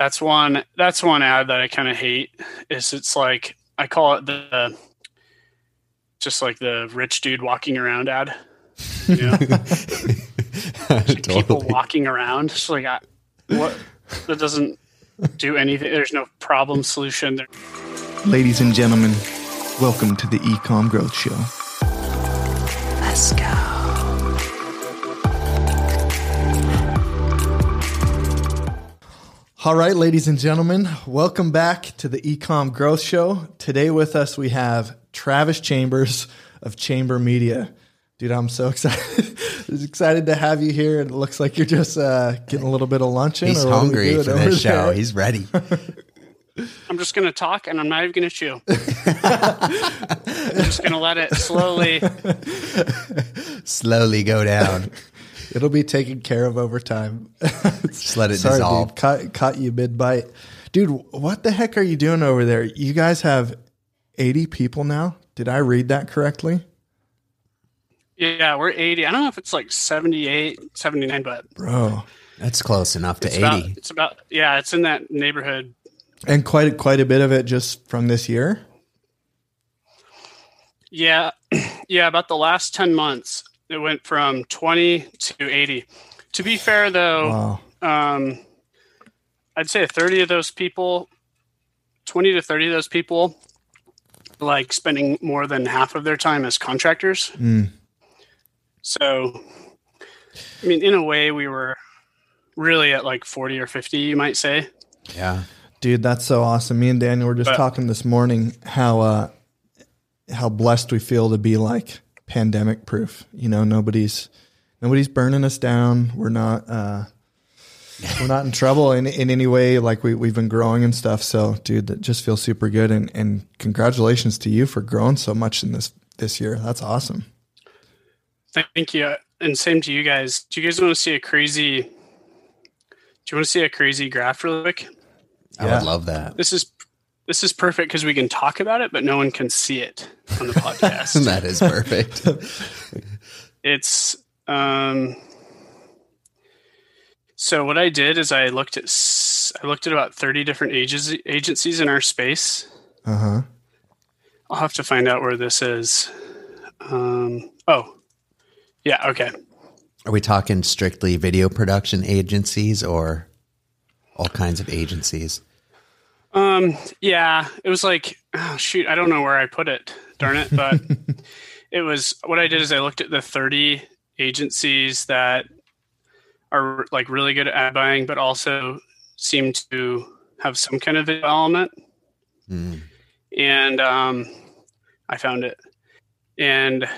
That's one. That's one ad that I kind of hate. Is it's like I call it the just like the rich dude walking around ad. You know? Like People walking around. It's like I, what that doesn't do anything. There's no problem solution. There. Ladies and gentlemen, welcome to the eComm Growth Show. Let's go. All right, ladies and gentlemen, welcome back to the eComm Growth Show. Today with us we have Travis Chambers of Chamber Media. Dude, I'm so excited. excited to have you here. And it looks like you're just uh, getting a little bit of lunch in. He's or what are we hungry for over this show. there? He's ready. I'm just gonna talk, and I'm not even gonna chew. I'm just gonna let it slowly. Slowly go down. It'll be taken care of over time. Just let it Sorry, dissolve. dude. Caught, caught you mid bite. Dude, what the heck are you doing over there? You guys have 80 people now? Did I read that correctly? Yeah, we're 80. I don't know if it's like 78, 79, but Bro. That's close enough to it's 80. about, it's about yeah, it's in that neighborhood. And quite quite a bit of it just from this year? Yeah, yeah, about the last 10 months, it went from 20 to 80. To be fair, though, Wow. um, I'd say 30 of those people, 20 to 30 of those people, like spending more than half of their time as contractors. Mm. So, I mean, in a way, we were really at like 40 or 50, you might say. Yeah. Dude, that's so awesome. Me and Daniel were just But- talking this morning how uh how blessed we feel to be like pandemic proof. You know, nobody's nobody's burning us down. We're not uh we're not in trouble in, in any way. Like we, we've been growing and stuff. So dude, that just feels super good and, and congratulations to you for growing so much in this this year. That's awesome. Thank you. And same to you guys. Do you guys want to see a crazy? Do you want to see a crazy graph real quick? I would love that. This is this is perfect because we can talk about it, but no one can see it on the podcast. that is perfect. it's um. So what I did is I looked at I looked at about thirty different agency, agencies in our space. Uh huh. I'll have to find out where this is. Um, oh, yeah, okay. Are we talking strictly video production agencies or all kinds of agencies? Um, yeah, it was like, oh, shoot, I don't know where I put it. Darn it! But it was what I did is I looked at the 30 agencies that are like really good at ad buying, but also seem to have some kind of element. Mm. and um, I found it. And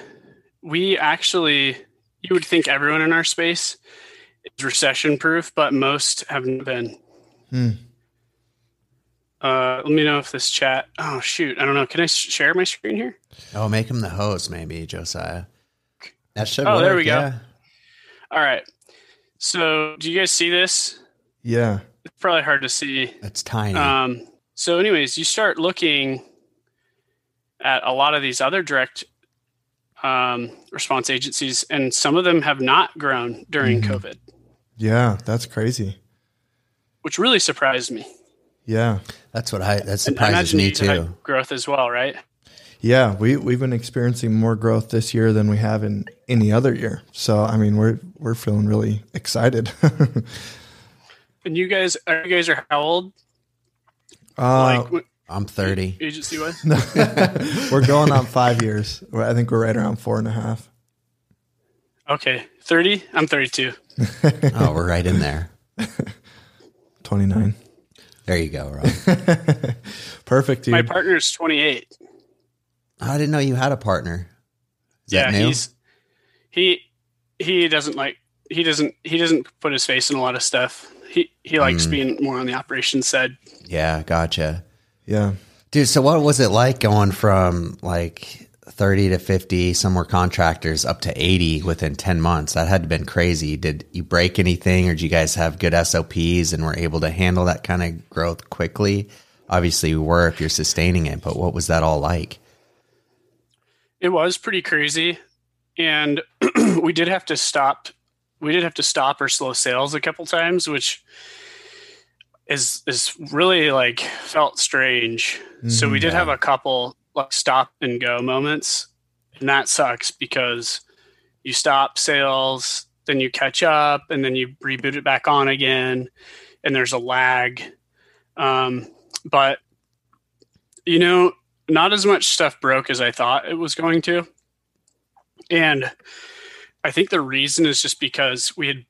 we actually, you would think everyone in our space is recession proof, but most haven't been. Hmm. Uh, let me know if this chat. Oh shoot, I don't know. Can I sh- share my screen here? Oh, make him the host, maybe, Josiah. That should Oh, work. there we go. All right. So, do you guys see this? Yeah. It's probably hard to see. That's tiny. Um, so, anyways, you start looking at a lot of these other direct um, response agencies, and some of them have not grown during Mhm. COVID, Yeah. That's crazy. which really surprised me. Yeah. That's what I, that And I surprises me too. growth as well, right? Yeah, we we've been experiencing more growth this year than we have in any other year. So I mean, we're we're feeling really excited. And you guys, are you guys are how old? uh, like I'm 30. agency wise? we're going on five years. I think we're right around four and a half. Okay, thirty. I'm thirty-two. oh, we're right in there. Twenty nine. There you go, Rob. Perfect, dude. My partner is twenty-eight. I didn't know you had a partner. Is yeah, that new? he's he he doesn't like he doesn't he doesn't put his face in a lot of stuff. He he likes Mm. being more on the operations side. Yeah, gotcha. yeah. Dude, so what was it like going from like 30 to 50, some were contractors, up to 80 within 10 months? That had to been crazy. Did you break anything or did you guys have good SOPs and were able to handle that kind of growth quickly? Obviously, you were if you're sustaining it, but what was that all like? It was pretty crazy, and we did have to stop. We did have to stop or slow sales a couple times, which is is really like felt strange. so we did yeah. have a couple like stop and go moments, and that sucks because you stop sales, then you catch up, and then you reboot it back on again, and there's a lag. Um, but you know, not as much stuff broke as I thought it was going to, and I think the reason is just because we had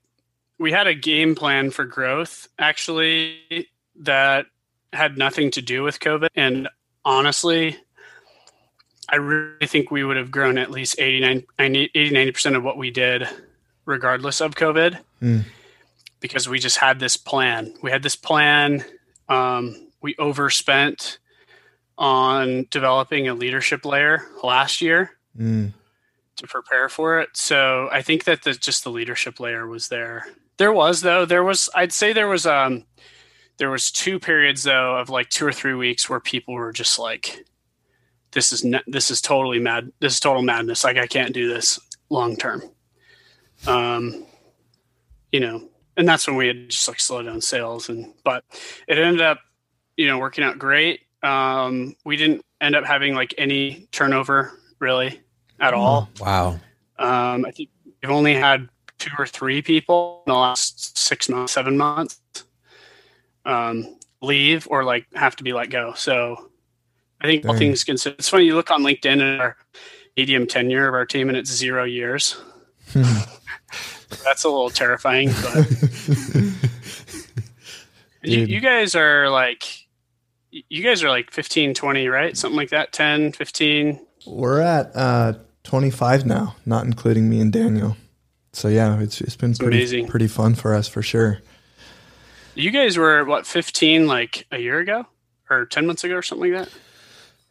we had a game plan for growth actually that had nothing to do with COVID. And honestly, I really think we would have grown at least 89, 80, 90% of what we did regardless of COVID Mm. because we just had this plan. We had this plan. Um, we overspent on developing a leadership layer last year Mm. to prepare for it. So I think that the, just the leadership layer was there. There was though. There was. I'd say there was. Um, there was two periods though of like two or three weeks where people were just like, "This is ne- this is totally mad. This is total madness. Like I can't do this long term." Um, you know, and that's when we had just like slowed down sales and but it ended up, you know, working out great. Um, we didn't end up having like any turnover really at all. Wow. Um, I think we've only had two or three people in the last six months, seven months um, leave or like have to be let go. So I think all things considered, it's funny. You look on LinkedIn and our medium tenure of our team, and it's zero years. That's a little terrifying, but you, you guys are like, you guys are like 15, 20, right? Something like that, 10, 15. We're at uh, 25 now, not including me and Daniel. So yeah, it's it's been pretty amazing. pretty fun for us for sure. You guys were what, 15 like a year ago or 10 months ago or something like that?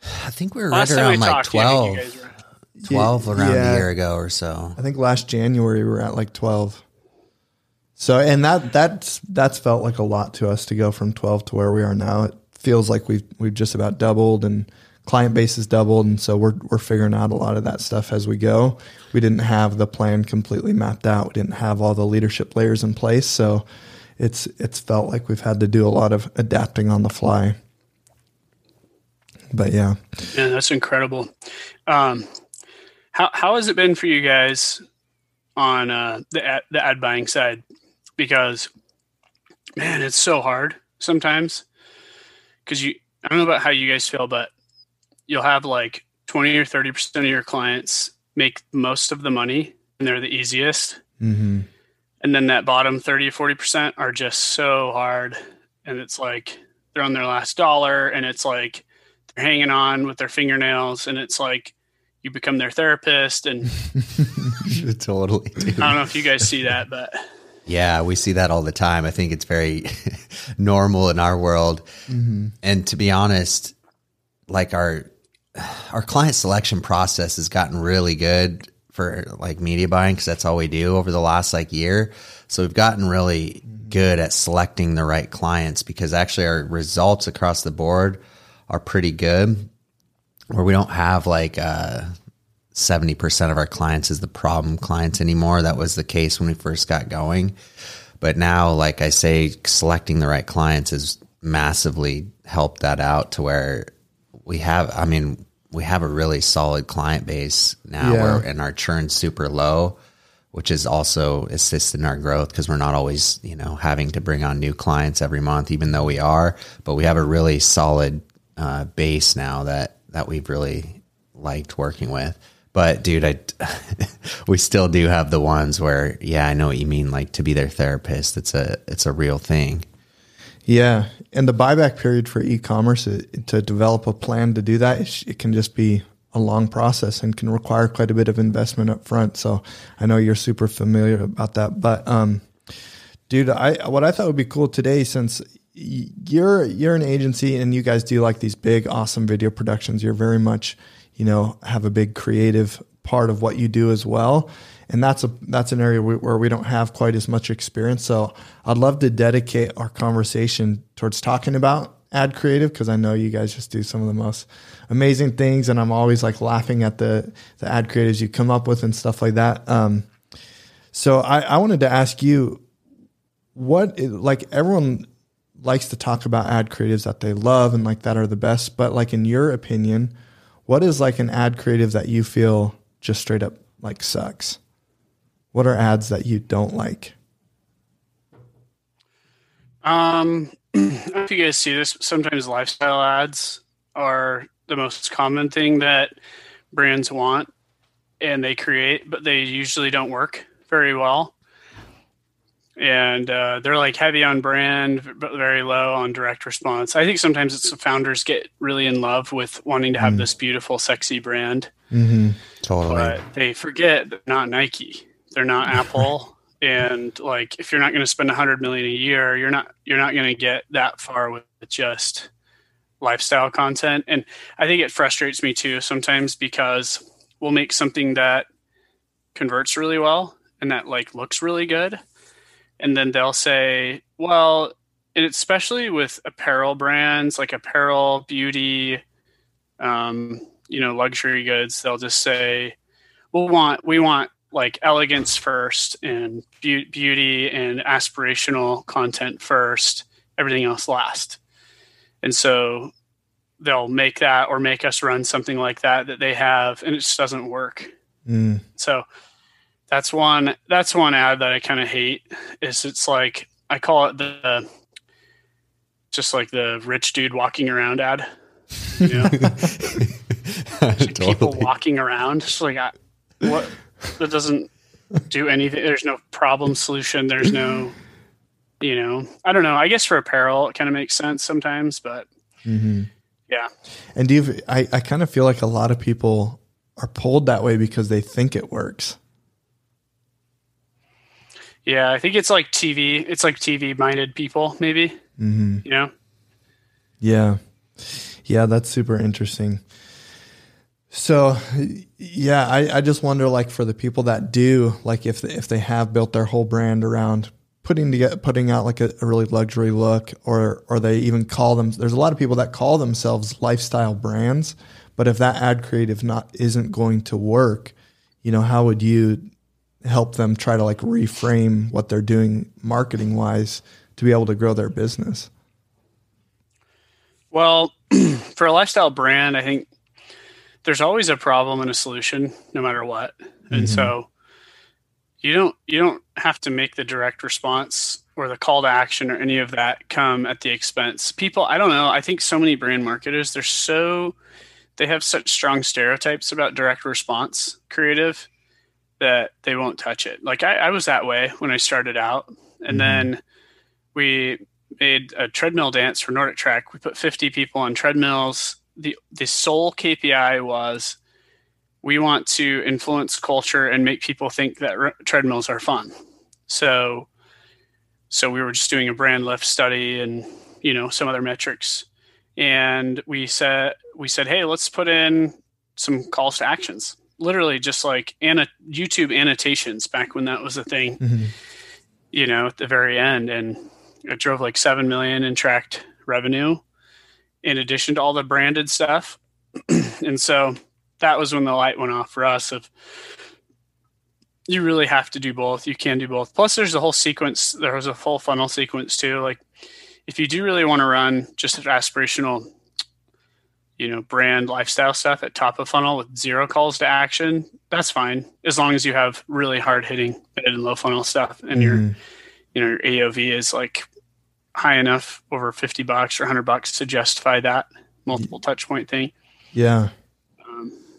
I think we were Last right time I around like talked to you, I 12, think were- 12 around Yeah. a year ago or so. I think last January we were at like 12. So and that that's that's felt like a lot to us to go from 12 to where we are now. It feels like we've we've just about doubled and client base has doubled and so we're we're figuring out a lot of that stuff as we go. We didn't have the plan completely mapped out. We didn't have all the leadership layers in place, so it's it's felt like we've had to do a lot of adapting on the fly. But yeah. Yeah, that's incredible. Um, how how has it been for you guys on uh, the ad, the ad buying side? Because man, it's so hard sometimes. Because you, I don't know about how you guys feel, but you'll have like twenty or thirty percent of your clients make most of the money, and they're the easiest. Mhm. and then that bottom 30 or 40% are just so hard and it's like they're on their last dollar and it's like they're hanging on with their fingernails and it's like you become their therapist and totally. Dude. i don't know if you guys see that but Yeah, we see that all the time. I think it's very normal in our world. Mm-hmm. And to be honest, like our our client selection process has gotten really good for like media buying because that's all we do over the last like year. So we've gotten really mm-hmm. good at selecting the right clients because actually our results across the board are pretty good. Where we don't have like uh 70% of our clients is the problem clients anymore. That was the case when we first got going. But now, like I say, selecting the right clients has massively helped that out to where we have, I mean, we have a really solid client base now Yeah. where, and our churn's super low, which is also assisting our growth because we're not always, you know, having to bring on new clients every month, even though we are, but we have a really solid uh, base now that, that we've really liked working with. But dude, I we still do have the ones where yeah, I know what you mean. Like to be their therapist, it's a it's a real thing. Yeah, and the buyback period for e-commerce uh, to develop a plan to do that, it, it can just be a long process and can require quite a bit of investment up front. So I know you're super familiar about that, but um, dude, I what I thought would be cool today since you're you're an agency and you guys do like these big awesome video productions. You're very much you know have a big creative part of what you do as well. And that's a that's an area where we don't have quite as much experience. So i'd love to dedicate our conversation towards talking about ad creative because i know you guys just do some of the most amazing things and i'm always like laughing at the the ad creatives you come up with and stuff like that. Um, so I, I wanted to ask you what like everyone likes to talk about ad creatives that they love and like that are the best. But like in your opinion, what is like an ad creative that you feel just straight up like sucks? What are ads that you don't like? Um, I don't know if you guys see this. Sometimes lifestyle ads are the most common thing that brands want and they create, but they usually don't work very well. And uh, they're like heavy on brand, but very low on direct response. I think sometimes it's the founders get really in love with wanting to have mm. this beautiful, sexy brand. Mm-hmm. Totally. But they forget they're not Nike, they're not Apple. and like if you're not going to spend a hundred million a year, you're not you're not going to get that far with just lifestyle content. And I think it frustrates me too sometimes because we'll make something that converts really well and that like looks really good. And then they'll say, well, and especially with apparel brands like apparel, beauty, um, you know, luxury goods, they'll just say, we want, we want like elegance first and be- beauty and aspirational content first, everything else last. And so they'll make that or make us run something like that that they have and it just doesn't work. Mm. So that's one that's one ad that I kind of hate is it's like I call it the just like the rich dude walking around ad. You know? like People walking around. Just like I, what that doesn't do anything. There's no problem solution. There's no you know, I don't know. I guess for apparel it kind of makes sense sometimes, but mm-hmm. Yeah. And do you, I, I kind of feel like a lot of people are pulled that way because they think it works. Yeah, I think it's like TV. It's like TV minded people, maybe. Mm-hmm. You know? Yeah. Yeah, that's super interesting. So, yeah, I, I just wonder, like, for the people that do, like, if if they have built their whole brand around putting together putting out like a, a, really luxury look or or they even call them there's a lot of people that call themselves lifestyle brands but if that ad creative not isn't going to work you know how would you help them try to like reframe what they're doing marketing wise to be able to grow their business well for a lifestyle brand i think there's always a problem and a solution no matter what and mm-hmm. so you don't you don't have to make the direct response or the call to action or any of that come at the expense. People, I don't know. I think so many brand marketers, they're so they have such strong stereotypes about direct response creative that they won't touch it. Like I, I was that way when I started out, and mm-hmm. then we made a treadmill dance for NordicTrack. We put 50 people on treadmills. the The sole KPI was we want to influence culture and make people think that re- treadmills are fun. So, so we were just doing a brand lift study and you know some other metrics, and we said we said, hey, let's put in some calls to actions. Literally, just like YouTube annotations back when that was a thing. Mm-hmm. You know, at the very end, and it drove like seven million in tracked revenue, in addition to all the branded stuff. and so that was when the light went off for us of you really have to do both. You can do both. Plus, there's a whole sequence. There was a full funnel sequence too. Like, if you do really want to run just an aspirational, you know, brand lifestyle stuff at top of funnel with zero calls to action, that's fine as long as you have really hard hitting mid and low funnel stuff, and mm-hmm. your, you know, your AOV is like high enough over fifty bucks or hundred bucks to justify that multiple touch point thing. Yeah.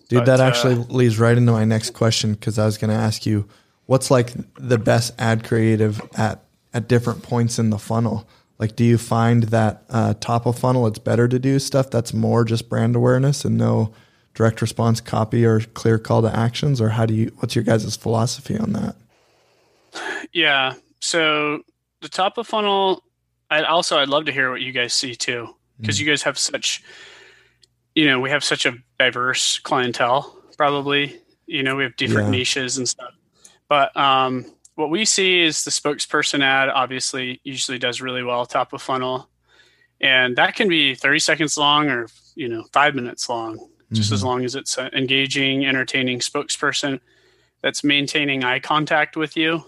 Dude, but, that actually uh, leads right into my next question because I was going to ask you, what's like the best ad creative at at different points in the funnel? Like, do you find that uh, top of funnel it's better to do stuff that's more just brand awareness and no direct response copy or clear call to actions, or how do you? What's your guys' philosophy on that? Yeah, so the top of funnel. I also I'd love to hear what you guys see too because mm. you guys have such you know, we have such a diverse clientele, probably. You know, we have different yeah. niches and stuff. But um, what we see is the spokesperson ad obviously usually does really well top of funnel. And that can be 30 seconds long or, you know, five minutes long, just mm-hmm. as long as it's an engaging, entertaining spokesperson that's maintaining eye contact with you.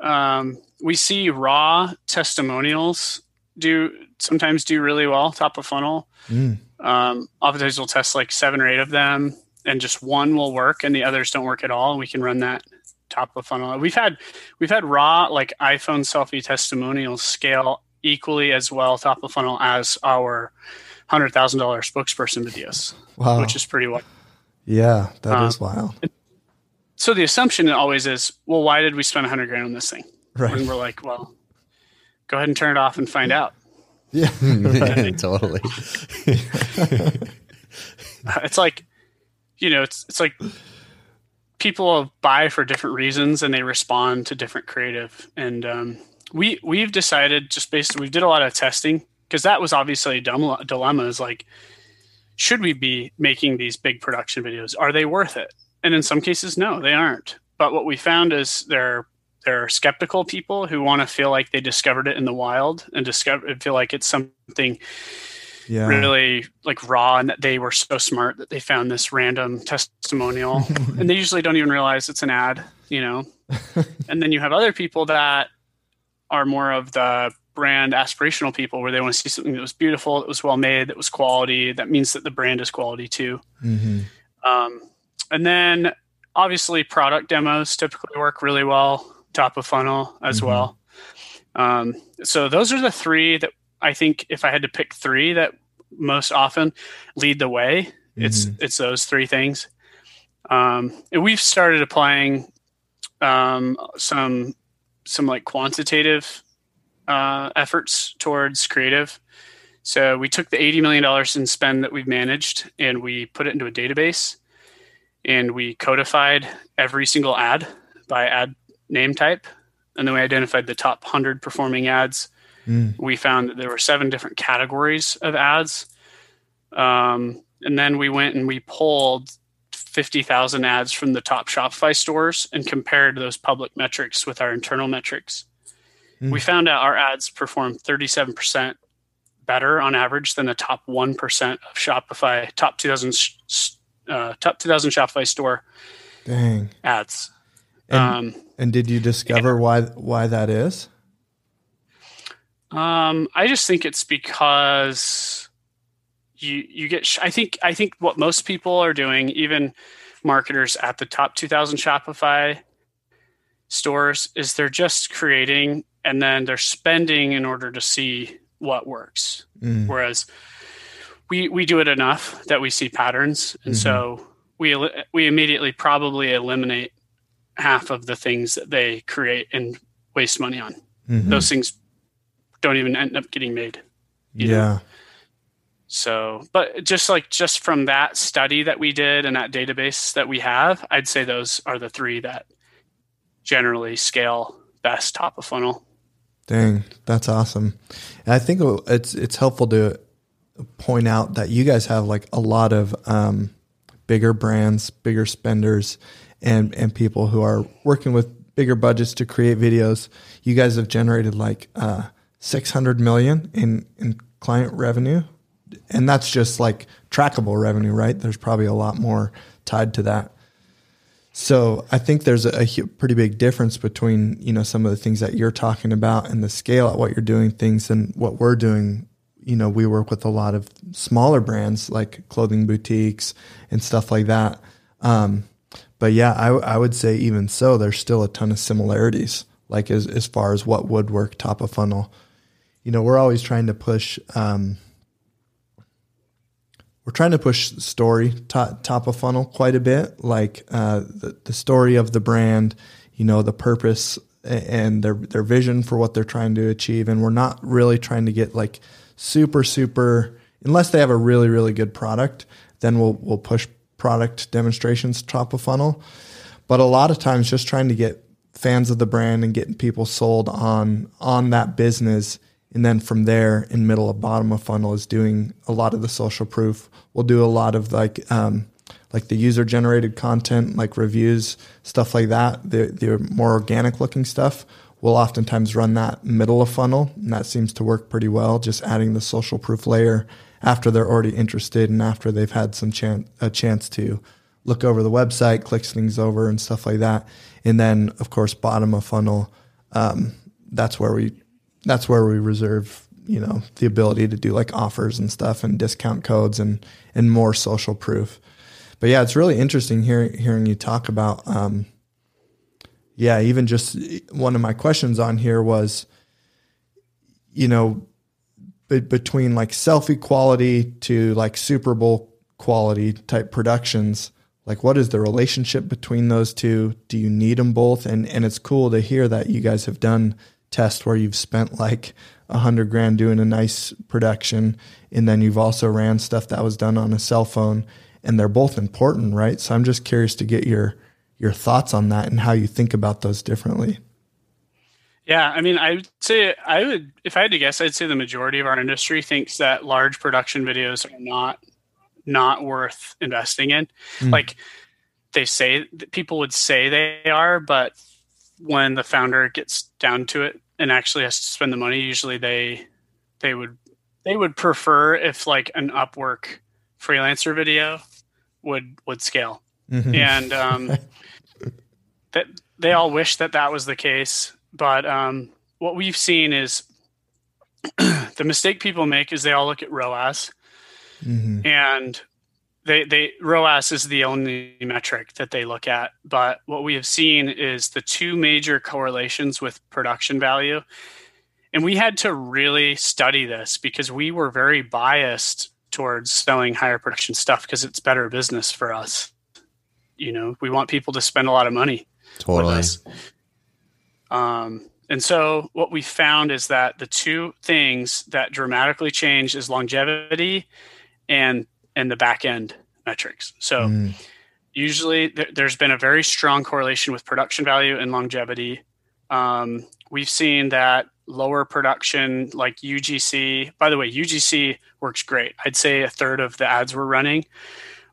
Um, we see raw testimonials do sometimes do really well top of funnel. Mm. Um, oftentimes we'll test like seven or eight of them, and just one will work, and the others don't work at all. And we can run that top of funnel. We've had we've had raw like iPhone selfie testimonials scale equally as well top of funnel as our hundred thousand dollar spokesperson videos, Wow. which is pretty wild. yeah, that is Um, wild. So the assumption always is, well, why did we spend a hundred grand on this thing? Right. And we're like, well, go ahead and turn it off and find out. Yeah. totally. it's like you know it's it's like people buy for different reasons and they respond to different creative. And um, we we've decided just based we did a lot of testing because that was obviously a dilemma is like should we be making these big production videos? Are they worth it? And in some cases no they aren't. But what we found is there there are skeptical people who want to feel like they discovered it in the wild and discover feel like it's something Yeah. really like raw and that they were so smart that they found this random testimonial and they usually don't even realize it's an ad you know and then you have other people that are more of the brand aspirational people where they want to see something that was beautiful that was well made that was quality that means that the brand is quality too hmm um, and then obviously product demos typically work really well, top of funnel as Mhm. well. Um, so those are the three that I think if I had to pick three that most often lead the way, it's it's those three things. Um, and we've started applying um, some some like quantitative uh, efforts towards creative. So we took the eighty million dollars in spend that we've managed and we put it into a database, and we codified every single ad by ad name type, and then we identified the top hundred performing ads. Mm. We found that there were seven different categories of ads, um, and then we went and we pulled fifty thousand ads from the top Shopify stores and compared those public metrics with our internal metrics. Hmm. We found out our ads performed thirty-seven percent better on average than the top 1% of Shopify, top 2000, uh, top 2000 Shopify store Dang. ads. And, Um, and did you discover why why that is? Um, I just think it's because you, you get, sh- I think, I think what most people are doing, even marketers at the top 2000 Shopify stores is they're just creating and then they're spending in order to see what works. Mm. whereas we we do it enough that we see patterns and Mhm. so we we immediately probably eliminate half of the things that they create and waste money on Mhm. those things don't even end up getting made you know? yeah. so but just like just from that study that we did and that database that we have i'd say those are the three that generally scale best top of funnel Dang, that's awesome. And I think it's it's helpful to point out that you guys have like a lot of um, bigger brands, bigger spenders, and and people who are working with bigger budgets to create videos. You guys have generated like uh, six hundred million in in client revenue, and that's just like trackable revenue, right? There's probably a lot more tied to that. So I think there's a, a pretty big difference between you know some of the things that you're talking about and the scale at what you're doing things and what we're doing. You know, we work with a lot of smaller brands like clothing boutiques and stuff like that. Um, but yeah, I, I would say even so, there's still a ton of similarities. Like as as far as what would work top of funnel, you know, we're always trying to push. Um, we're trying to push story top, top of funnel quite a bit, like uh, the, the story of the brand, you know, the purpose and their their vision for what they're trying to achieve, and we're not really trying to get like super super unless they have a really really good product, then we'll we'll push product demonstrations top of funnel. But a lot of times, just trying to get fans of the brand and getting people sold on on that business and then from there in middle of bottom of funnel is doing a lot of the social proof. We'll do a lot of like um, like the user generated content like reviews stuff like that the, the more organic looking stuff. We'll oftentimes run that middle of funnel and that seems to work pretty well just adding the social proof layer after they're already interested and after they've had some chan- a chance to look over the website click things over and stuff like that. And then of course bottom of funnel um, that's where we that's where we reserve you know the ability to do like offers and stuff and discount codes and and more social proof. But yeah, it's really interesting hearing hearing you talk about. Um, yeah, even just one of my questions on here was, you know, be- between like selfie quality to like Super Bowl quality type productions like what is the relationship between those two do you need them both and and it's cool to hear that you guys have done tests where you've spent like a hundred grand doing a nice production and then you've also ran stuff that was done on a cell phone and they're both important right so i'm just curious to get your your thoughts on that and how you think about those differently yeah, I mean, I would say I would, if I had to guess, I'd say the majority of our industry thinks that large production videos are not not worth investing in. Mm. Like they say people would say they are, but when the founder gets down to it and actually has to spend the money, usually they they would they would prefer if like an Upwork freelancer video would would scale, mm-hmm. and um, that they all wish that that was the case. But um, what we've seen is the mistake people make is they all look at ROAS Mm-hmm. And they they ROAS is the only metric that they look at. But what we have seen is the two major correlations with production value. And we had to really study this because we were very biased towards selling higher production stuff because it's better business for us. You know, we want people to spend a lot of money. Totally. Um, and so what we found is that the two things that dramatically change is longevity and and the back end metrics. So mm. usually th- there's been a very strong correlation with production value and longevity. Um, we've seen that lower production like UGC. By the way, UGC works great. I'd say a third of the ads we're running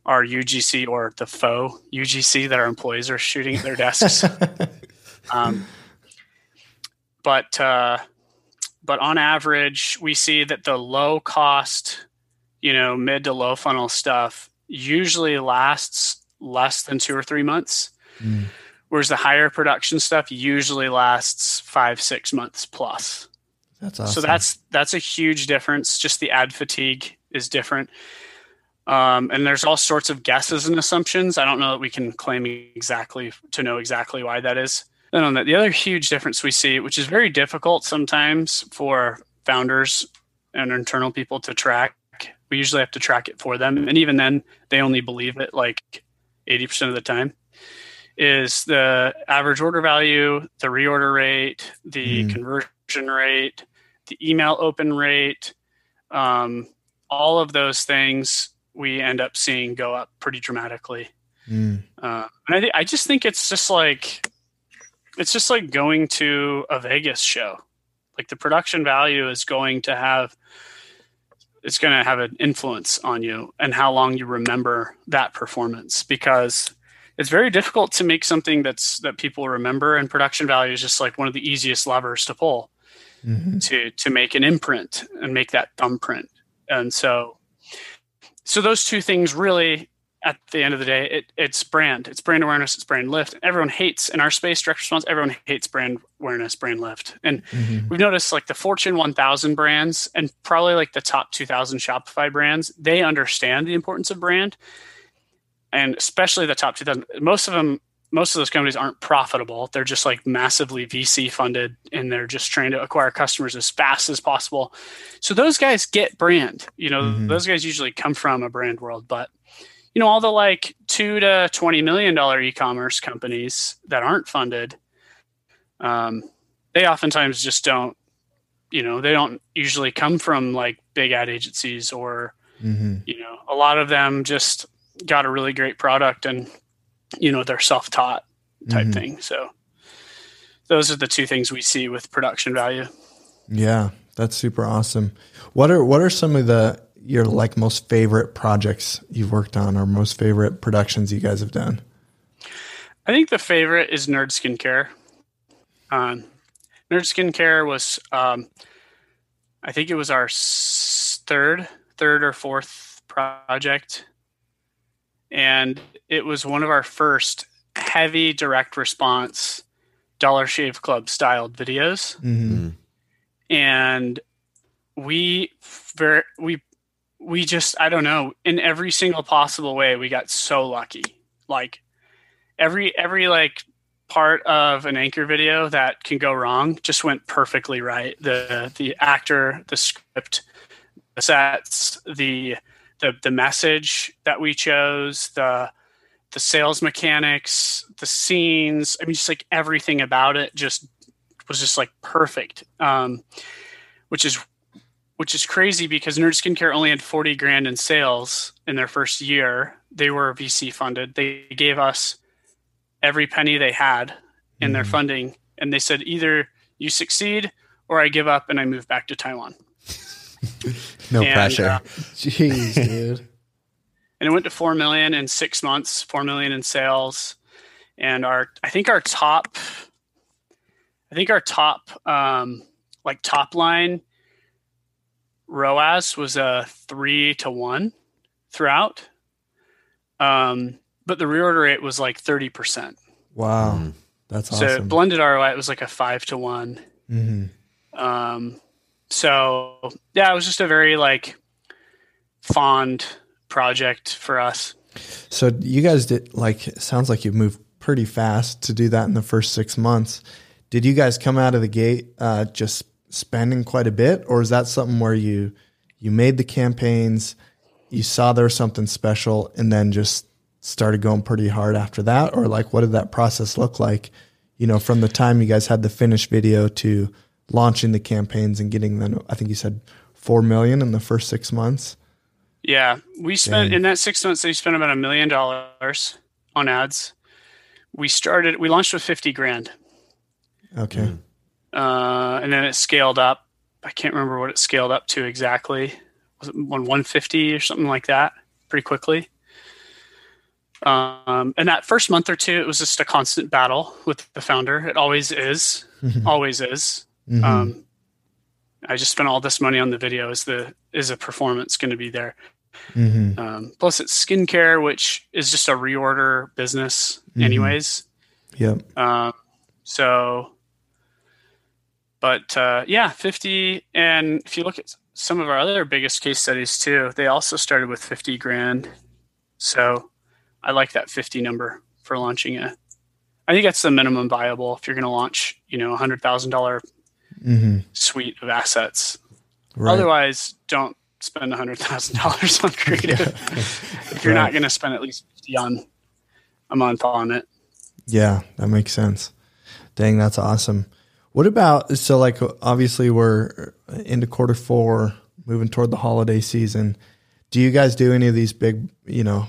are UGC or the faux UGC that our employees are shooting at their desks. um, but uh, but on average, we see that the low cost you know, mid to low funnel stuff usually lasts less than two or three months. Mm. Whereas the higher production stuff usually lasts five, six months plus. That's awesome. So that's that's a huge difference. Just the ad fatigue is different. Um, and there's all sorts of guesses and assumptions. I don't know that we can claim exactly to know exactly why that is. Then on that, the other huge difference we see, which is very difficult sometimes for founders and internal people to track, we usually have to track it for them and even then they only believe it like 80% of the time is the average order value the reorder rate the mm. conversion rate the email open rate um, all of those things we end up seeing go up pretty dramatically mm. uh, and I, th- I just think it's just like it's just like going to a vegas show like the production value is going to have it's going to have an influence on you and how long you remember that performance because it's very difficult to make something that's that people remember and production value is just like one of the easiest levers to pull mm-hmm. to to make an imprint and make that thumbprint and so so those two things really at the end of the day, it, it's brand. It's brand awareness. It's brand lift. Everyone hates in our space, direct response. Everyone hates brand awareness, brand lift. And mm-hmm. we've noticed like the Fortune 1000 brands and probably like the top 2000 Shopify brands, they understand the importance of brand. And especially the top 2000, most of them, most of those companies aren't profitable. They're just like massively VC funded and they're just trying to acquire customers as fast as possible. So those guys get brand. You know, mm-hmm. those guys usually come from a brand world, but you know all the like two to twenty million dollar e-commerce companies that aren't funded um, they oftentimes just don't you know they don't usually come from like big ad agencies or mm-hmm. you know a lot of them just got a really great product and you know they're self-taught type mm-hmm. thing so those are the two things we see with production value yeah that's super awesome what are what are some of the your like most favorite projects you've worked on or most favorite productions you guys have done? I think the favorite is Nerd Skincare. Um, Nerd Skincare was, um, I think it was our third, third or fourth project, and it was one of our first heavy direct response Dollar Shave Club styled videos, mm-hmm. and we very we we just I don't know in every single possible way we got so lucky. Like every every like part of an anchor video that can go wrong just went perfectly right. The the actor, the script, the sets, the the the message that we chose, the the sales mechanics, the scenes. I mean, just like everything about it just was just like perfect. Um, which is which is crazy because Nerd Skincare only had 40 grand in sales in their first year. They were VC funded. They gave us every penny they had in mm their funding. And they said, either you succeed or I give up and I move back to Taiwan. no and, pressure. Uh, Jeez, dude. And it went to 4 million in six months, 4 million in sales. And our, I think our top, I think our top, um, like top line ROAS was a three to one throughout. Um, but the reorder rate was like 30%. Wow. Mm. That's awesome. So blended ROI it was like a five to one. Mm-hmm. Um, so yeah, it was just a very like fond project for us. So you guys did like sounds like you moved pretty fast to do that in the first six months. Did you guys come out of the gate uh, just spending quite a bit, or is that something where you you made the campaigns, you saw there was something special, and then just started going pretty hard after that, or like what did that process look like? You know, from the time you guys had the finished video to launching the campaigns and getting them. I think you said four million in the first six months. Yeah, we spent Dang. in that six months. They spent about a million dollars on ads. We started. We launched with fifty grand. Okay. Mm. Uh, and then it scaled up. I can't remember what it scaled up to exactly. Was it 150 or something like that? Pretty quickly. Um, and that first month or two, it was just a constant battle with the founder. It always is, mm-hmm. always is. Mm-hmm. Um, I just spent all this money on the video. Is the is a performance going to be there? Mm-hmm. Um, plus, it's skincare, which is just a reorder business, mm-hmm. anyways. Yep. Um, so but uh, yeah, 50. And if you look at some of our other biggest case studies too, they also started with 50 grand. So I like that 50 number for launching a. I think that's the minimum viable if you're going to launch, you know, a hundred thousand dollar mm-hmm. suite of assets. Right. Otherwise, don't spend a hundred thousand dollars on creative if you're right. not going to spend at least 50 on a month on it. Yeah, that makes sense. Dang, that's awesome. What about so like obviously we're into quarter four, moving toward the holiday season. Do you guys do any of these big, you know?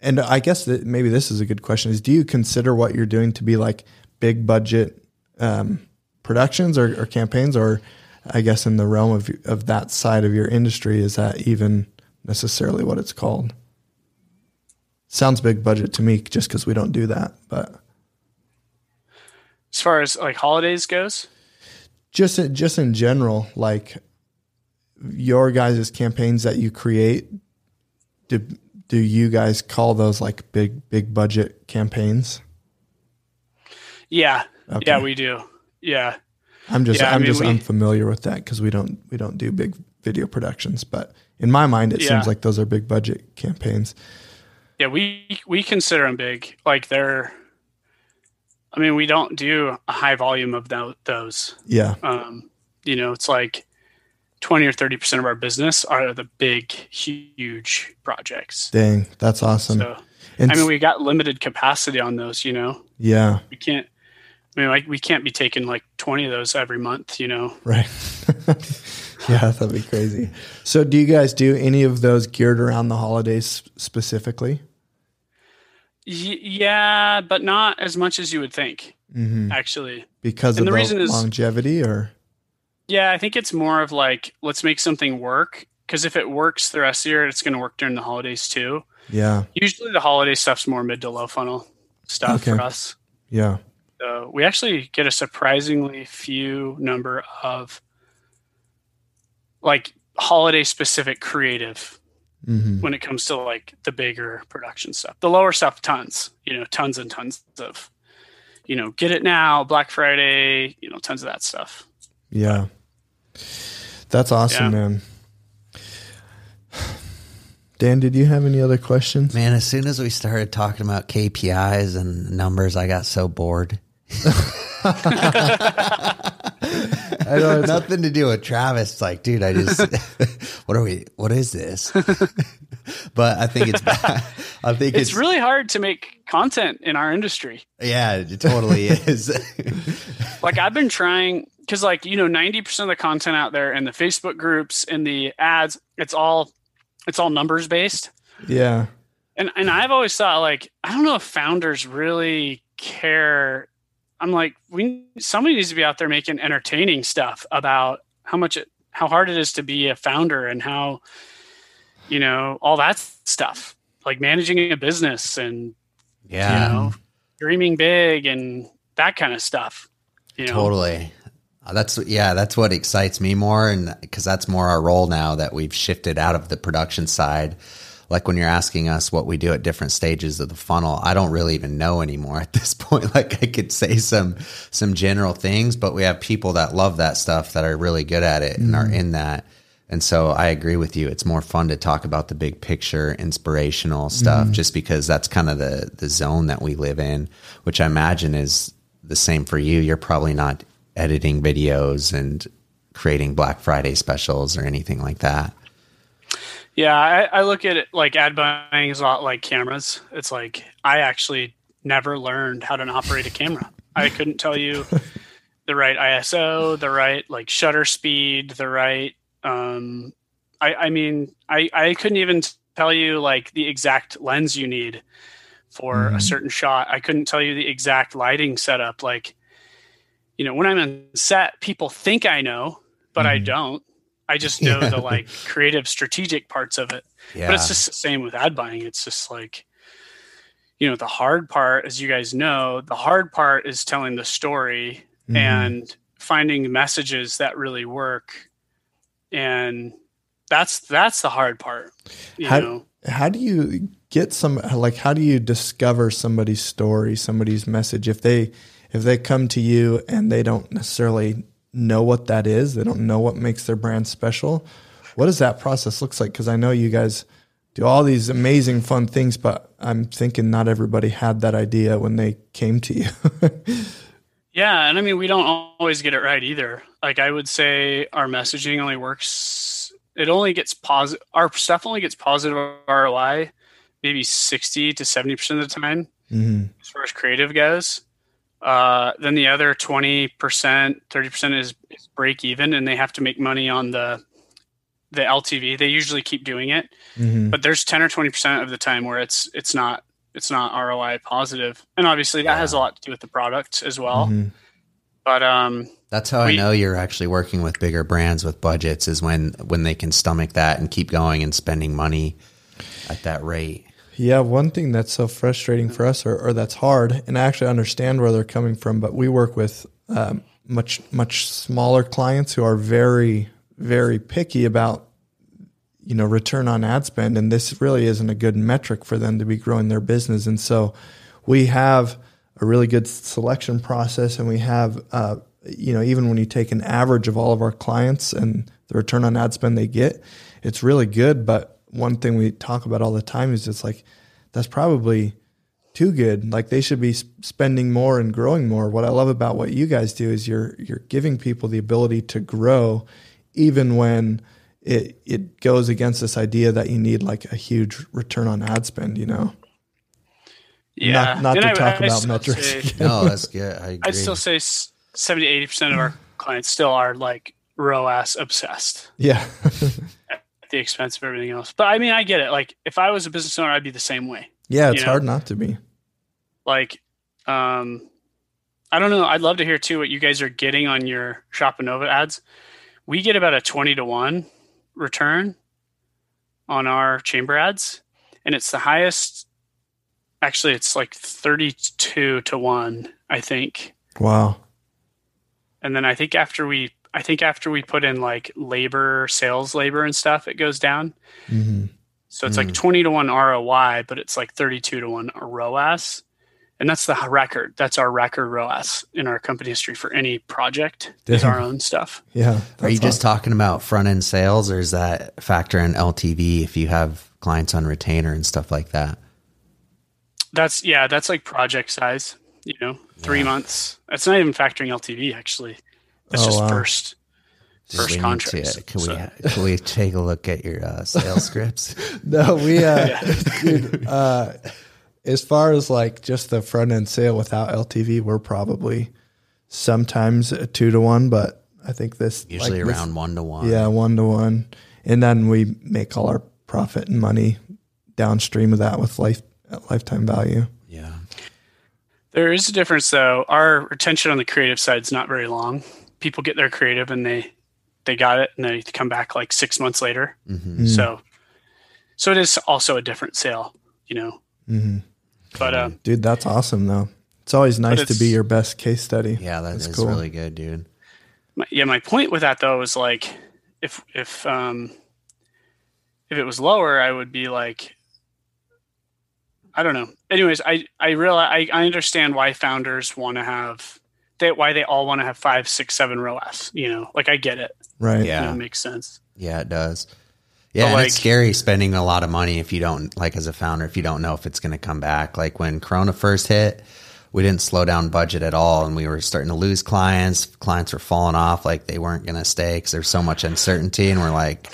And I guess that maybe this is a good question: is do you consider what you're doing to be like big budget um, productions or, or campaigns, or I guess in the realm of of that side of your industry, is that even necessarily what it's called? Sounds big budget to me, just because we don't do that, but as far as like holidays goes? Just just in general like your guys' campaigns that you create do do you guys call those like big big budget campaigns? Yeah. Okay. yeah we do. Yeah. I'm just yeah, i'm I mean, just we, unfamiliar with that because we don't we don't do big video productions but in my mind it yeah. seems like those are big budget campaigns. Yeah we we consider them big. Like they're I mean, we don't do a high volume of those. Yeah. Um, you know, it's like 20 or 30% of our business are the big, huge projects. Dang, that's awesome. So, I mean, we got limited capacity on those, you know? Yeah. We can't, I mean, like, we can't be taking like 20 of those every month, you know? Right. yeah, that'd be crazy. So, do you guys do any of those geared around the holidays specifically? Yeah, but not as much as you would think. Mm-hmm. Actually, because and of the, the reason is longevity, or yeah, I think it's more of like let's make something work. Because if it works the rest of the year, it's going to work during the holidays too. Yeah. Usually the holiday stuff's more mid to low funnel stuff okay. for us. Yeah. So we actually get a surprisingly few number of like holiday specific creative mm-hmm. when it comes to like the bigger production stuff. The lower stuff, tons, you know, tons and tons of, you know, get it now, Black Friday, you know, tons of that stuff. Yeah. That's awesome, Yeah. man. Dan, did you have any other questions? Man, as soon as we started talking about KPIs and numbers, I got so bored. I know it's- Nothing to do with Travis. Like, dude, I just, what are we, what is this? but I think it's bad. I think It's it's, really hard to make content in our industry. yeah, it totally is. Like I've been trying because like, you know, 90% of the content out there and the Facebook groups and the ads, it's all it's all numbers based. yeah. And and I've always thought like, I don't know if founders really care. I'm like, we somebody needs to be out there making entertaining stuff about how much it how hard it is to be a founder and how you know, all that stuff. Like managing a business and yeah, you know, dreaming big and that kind of stuff. You know, totally. Uh, That's yeah, that's what excites me more, and because that's more our role now that we've shifted out of the production side. Like when you're asking us what we do at different stages of the funnel, I don't really even know anymore at this point. Like I could say some some general things, but we have people that love that stuff that are really good at it and are mm-hmm. in that. And so I agree with you. It's more fun to talk about the big picture, inspirational stuff, mm-hmm. just because that's kind of the the zone that we live in, which I imagine is the same for you. You're probably not editing videos and creating Black Friday specials or anything like that. Yeah, I, I look at it like ad buying is a lot like cameras. It's like I actually never learned how to operate a camera. I couldn't tell you the right ISO, the right like shutter speed, the right. Um, I, I mean, I, I couldn't even tell you like the exact lens you need for a Mhm. certain shot. I couldn't tell you the exact lighting setup. Like, you know, when I'm on set, people think I know, but I Mhm. don't. I just know the like creative, strategic parts of it. Yeah. But it's just the same with ad buying. It's just like, you know, the hard part, as you guys know, the hard part is telling the story Mhm. and finding messages that really work. And that's that's the hard part. You How- know. how do you get some like how do you discover somebody's story somebody's message if they if they come to you and they don't necessarily know what that is. They don't know what makes their brand special. What does that process looks like? Because i know you guys do all these amazing fun things but i'm thinking not everybody had that idea when they came to you. Yeah, and I mean we don't always get it right either. Like I would say our messaging only works it only gets positive our stuff only gets positive ROI maybe 60 to 70% of the time. Hmm as far as creative goes. Uh, then the other 20%, 30% is, is break even and they have to make money on the the LTV. They usually keep doing it, hmm but there's 10 or 20% of the time where it's it's not it's not ROI positive. And obviously that has a lot to do with the product as well. hmm But um That's how We- I know you're actually working with bigger brands with budgets is when when they can stomach that and keep going and spending money at that rate. Yeah, one thing that's so frustrating for us, or, or that's hard, and I actually understand where they're coming from, but we work with um, much much smaller clients who are very very picky about you know return on ad spend, and this really isn't a good metric for them to be growing their business, and so we have a really good selection process, and we have uh, you know even when you take an average of all of our clients and the return on ad spend they get, it's really good, but one thing we talk about all the time is it's like that's probably too good. Like they should be spending more and growing more. What I love about what you guys do is you're you're giving people the ability to grow, even when it it goes against this idea that you need like a huge return on ad spend. You know, yeah. not not to I- talk I about still metrics. say- No, that's good. I agree. I'd still say s- 70 80% of our clients still are like ROAS obsessed yeah, at the expense of everything else. But I mean, I get it. Like if I was a business owner, I'd be the same way. yeah. It's You know? hard not to be. like um i don't know i'd love to hear too what you guys are getting on your shopanova ads we get about a 20 to 1 return on our chamber ads and it's the highest actually it's like 32 to 1 i think Wow. and then i think after we i think after we put in like labor sales labor and stuff it goes down hmm so it's like 20 to 1 ROI, but it's like 32 to 1 ROAS. and that's the record. That's our record ROAS in our company history for any project is our own stuff. Yeah. Are that's you just talking about front end sales, or is that factor in LTV if you have clients on retainer and stuff like that? That's yeah, that's like project size. You know, three Yeah. months. That's not even factoring LTV actually. That's Oh, just wow. first. Do First we need contracts, To, can so- we can we take a look at your uh, sales scripts? No, we uh, Yeah. dude, uh, as far as like just the front end sale without LTV, we're probably sometimes a two to one, but I think this Usually like this- around one to one. yeah one to one, and then we make all our profit and money downstream of that with life lifetime value. yeah. There is a difference though. Our retention on the creative side is not very long. People get their creative and they they got it and they come back like six months later. hmm So so it is also a different sale, you know. hmm But um Dude, that's awesome though. It's always nice to be your best case study. Yeah, that is That's cool. really good, dude. my, yeah, my point with that though is like if if um if it was lower, I would be like I don't know. Anyways, I I realize I, I understand why founders want to have they why they all want to have five, six, seven row ROAS. You know, like I get it. Right. Yeah. You know, it makes sense. Yeah, it does. Yeah, and like- it's scary spending a lot of money if you don't like as a founder if you don't know if it's going to come back. Like when Corona first hit, we didn't slow down budget at all, and we were starting to lose clients. Clients were falling off, like they weren't going to stay because there's so much uncertainty, and we're like,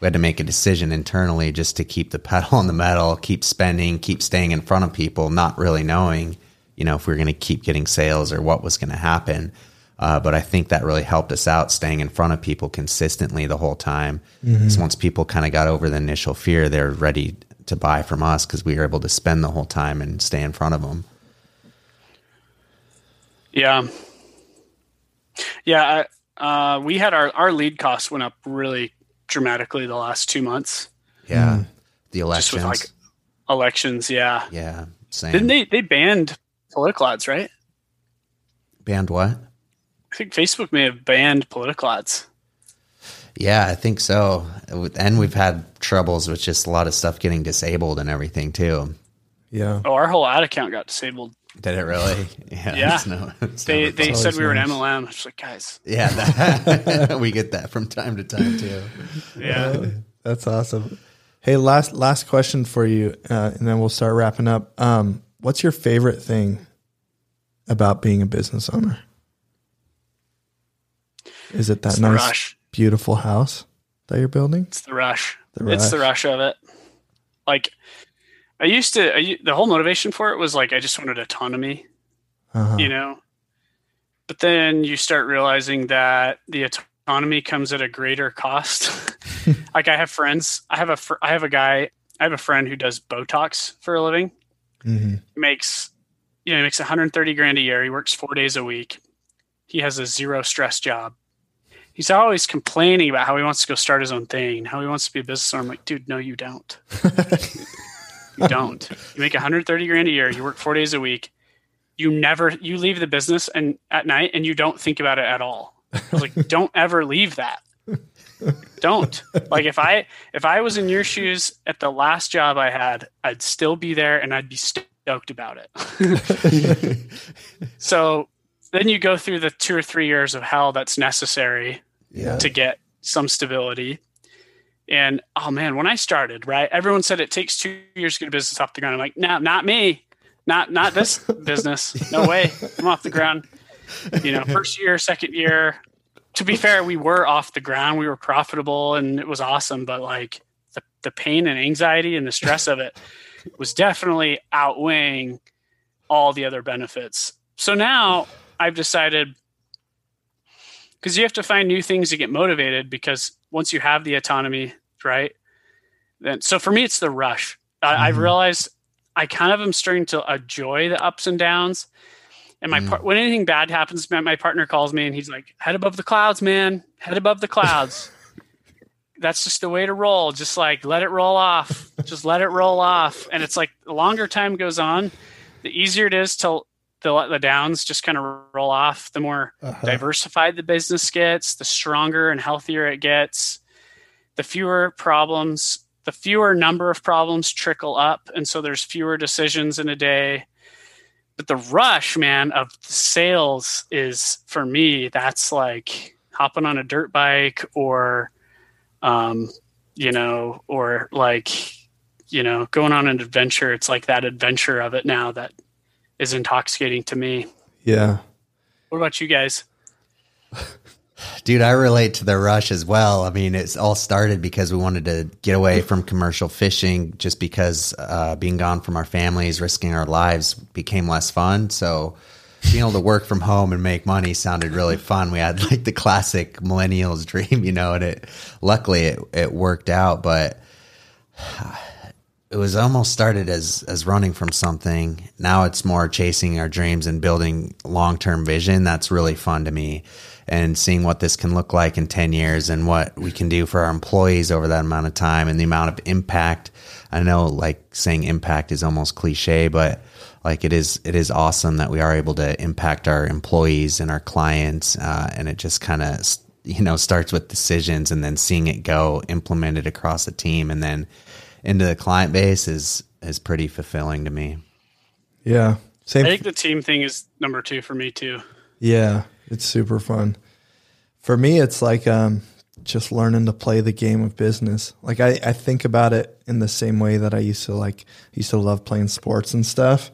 we had to make a decision internally just to keep the pedal on the metal, keep spending, keep staying in front of people, not really knowing, you know, if we were going to keep getting sales or what was going to happen. Uh, but I think that really helped us out staying in front of people consistently the whole time. So once people kind of got over the initial fear, they're ready to buy from us because we were able to spend the whole time and stay in front of them. Yeah. Yeah. I, uh, we had our, our lead costs went up really dramatically the last two months. Yeah. The Just with elections. like elections. Yeah. yeah. Same. Didn't they, they banned political ads, right? Banned what? I think Facebook may have banned political ads. Yeah, I think so. And we've had troubles with just a lot of stuff getting disabled and everything too. Yeah. Oh, our whole ad account got disabled. Did it really? Yeah. Yeah. no- They never they said we were nice. an MLM. I was like, guys, yeah, that, we get that from time to time too. yeah. That's awesome. Hey, last last question for you, uh, and then we'll start wrapping up. Um, what's your favorite thing about being a business owner? Is it that It's nice, rush. beautiful house that you're building? It's the rush. The It's the rush. rush of it. Like, I used to. I, the whole motivation for it was like I just wanted autonomy, Uh-huh. you know. But then you start realizing that the autonomy comes at a greater cost. like I have friends. I have a. fr- I have a guy. I have a friend who does Botox for a living. Mhm. makes you know he makes 130 grand a year. He works four days a week. He has a zero stress job. He's always complaining about how he wants to go start his own thing how he wants to be a business owner. I'm like dude no you don't. You don't. You make 130 grand a year. You work four days a week. You never you leave the business and at night and you don't think about it at all. I was like don't ever leave that. Don't. Like if i if i was in your shoes at the last job i had i'd still be there and i'd be stoked about it. So then you go through the two or three years of hell that's necessary Yeah. to get some stability. And oh man when i started right everyone said it takes two years to get a business off the ground. I'm like no not me. Not not this business. No way. I'm off the ground. You know first year second year to be fair we were off the ground. We were profitable and it was awesome but like the, the pain and anxiety and the stress of it was definitely outweighing all the other benefits. So now i've decided because you have to find new things to get motivated because once you have the autonomy right then so for me it's the rush. I, i've Mhm. realized i kind of am starting to enjoy the ups and downs. And my Mm. part when anything bad happens my partner calls me and he's like head above the clouds man. Head above the clouds that's just the way to roll just like let it roll off just let it roll off and it's like the longer time goes on the easier it is to to let the downs just kind of roll off the more Uh-huh. diversified the business gets, the stronger and healthier it gets, the fewer problems, the fewer number of problems trickle up. And so there's fewer decisions in a day. but the rush, man, of sales is for me. That's like hopping on a dirt bike, or, um, you know, or like, you know, going on an adventure. It's like that adventure of it now that is intoxicating to me. Yeah. What about you guys? Dude, I relate to the rush as well. I mean, it's all started because we wanted to get away from commercial fishing just because uh, being gone from our families, risking our lives became less fun. So being able to work from home and make money sounded really fun. We had like the classic millennials dream, you know, and it luckily it, it worked out, but it was almost started as as running from something. Now it's more chasing our dreams and building long-term vision. That's really fun to me and seeing what this can look like in 10 years and what we can do for our employees over that amount of time and the amount of impact. I know like saying impact is almost cliche, but like it is, it is awesome that we are able to impact our employees and our clients. Uh, and it just kind of, you know, starts with decisions and then seeing it go implemented across the team and then into the client base is, is pretty fulfilling to me. Yeah. Same. I think the team thing is number two for me too. Yeah. It's super fun. For me, it's like um, just learning to play the game of business. Like I, I think about it in the same way that I used to like used to love playing sports and stuff.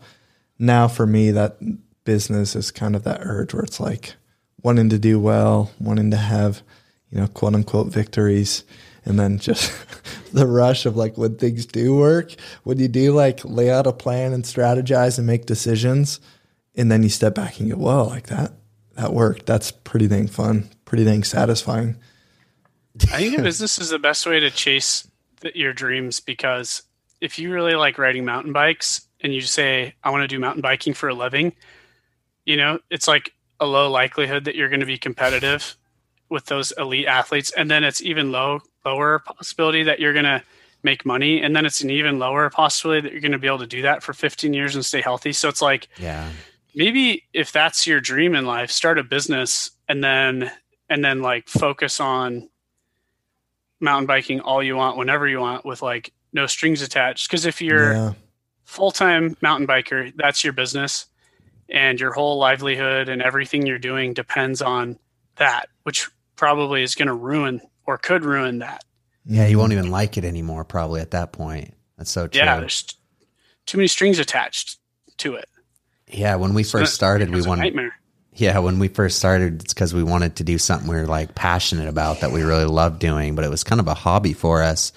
Now for me, that business is kind of that urge where it's like wanting to do well, wanting to have, you know, quote unquote victories. And then just the rush of like when things do work, when you do like lay out a plan and strategize and make decisions, and then you step back and go, "Whoa, like that that worked. That's pretty dang fun, pretty dang satisfying. I think a business is the best way to chase the, your dreams because if you really like riding mountain bikes and you say, I want to do mountain biking for a living, you know, it's like a low likelihood that you're going to be competitive with those elite athletes. And then it's even low, lower possibility that you're going to make money. And then it's an even lower possibility that you're going to be able to do that for 15 years and stay healthy. So it's like, yeah, maybe if that's your dream in life, start a business and then and then like focus on mountain biking all you want whenever you want with like no strings attached because if you're yeah. Full-time mountain biker that's your business. And your whole livelihood and everything you're doing depends on that which probably is going to ruin or could ruin that. Yeah you won't even like it anymore probably at that point. That's so true. yeah there's too many strings attached to it. Yeah, when we first started, we wanted. Yeah, when we first started, it's because we wanted to do something we were like passionate about that we really loved doing, but it was kind of a hobby for us.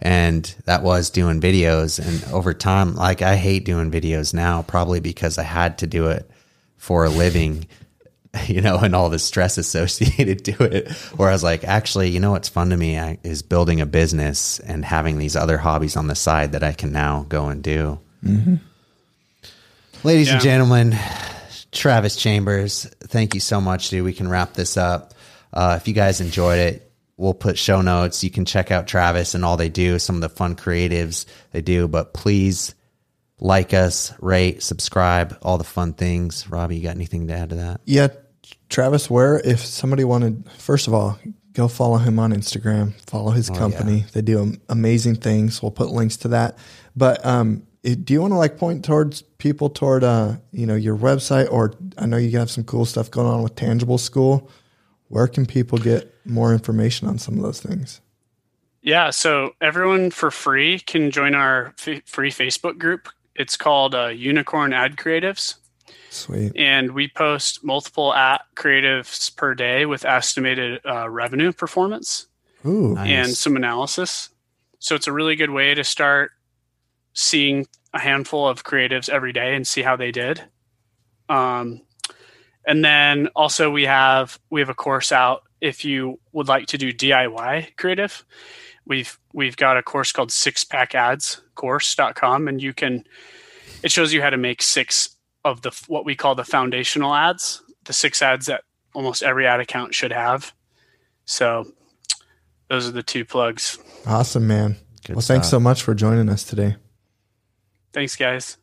And that was doing videos. And over time, like I hate doing videos now, probably because I had to do it for a living, you know, and all the stress associated to it. Where I was like, actually, you know what's fun to me is building a business and having these other hobbies on the side that I can now go and do. Mm-hmm. Ladies yeah. and gentlemen, Travis Chambers, thank you so much, dude. We can wrap this up. Uh, if you guys enjoyed it, we'll put show notes. You can check out Travis and all they do, some of the fun creatives they do. But please like us, rate, subscribe, all the fun things. Robbie, you got anything to add to that? Yeah, Travis, where if somebody wanted, first of all, go follow him on Instagram, follow his oh, company. Yeah. They do amazing things. We'll put links to that. But um, do you want to like point towards people toward uh you know your website or I know you have some cool stuff going on with Tangible School. Where can people get more information on some of those things? Yeah, so everyone for free can join our f- free Facebook group. It's called uh, Unicorn Ad Creatives. Sweet. And we post multiple ad creatives per day with estimated uh, revenue performance Ooh, nice. and some analysis. So it's a really good way to start seeing a handful of creatives every day and see how they did. Um, and then also we have we have a course out if you would like to do DIY creative. We've we've got a course called Six Pack Ads course.com and you can it shows you how to make six of the what we call the foundational ads, the six ads that almost every ad account should have. So those are the two plugs. Awesome, man. Good well, stuff. thanks so much for joining us today. Thanks, guys.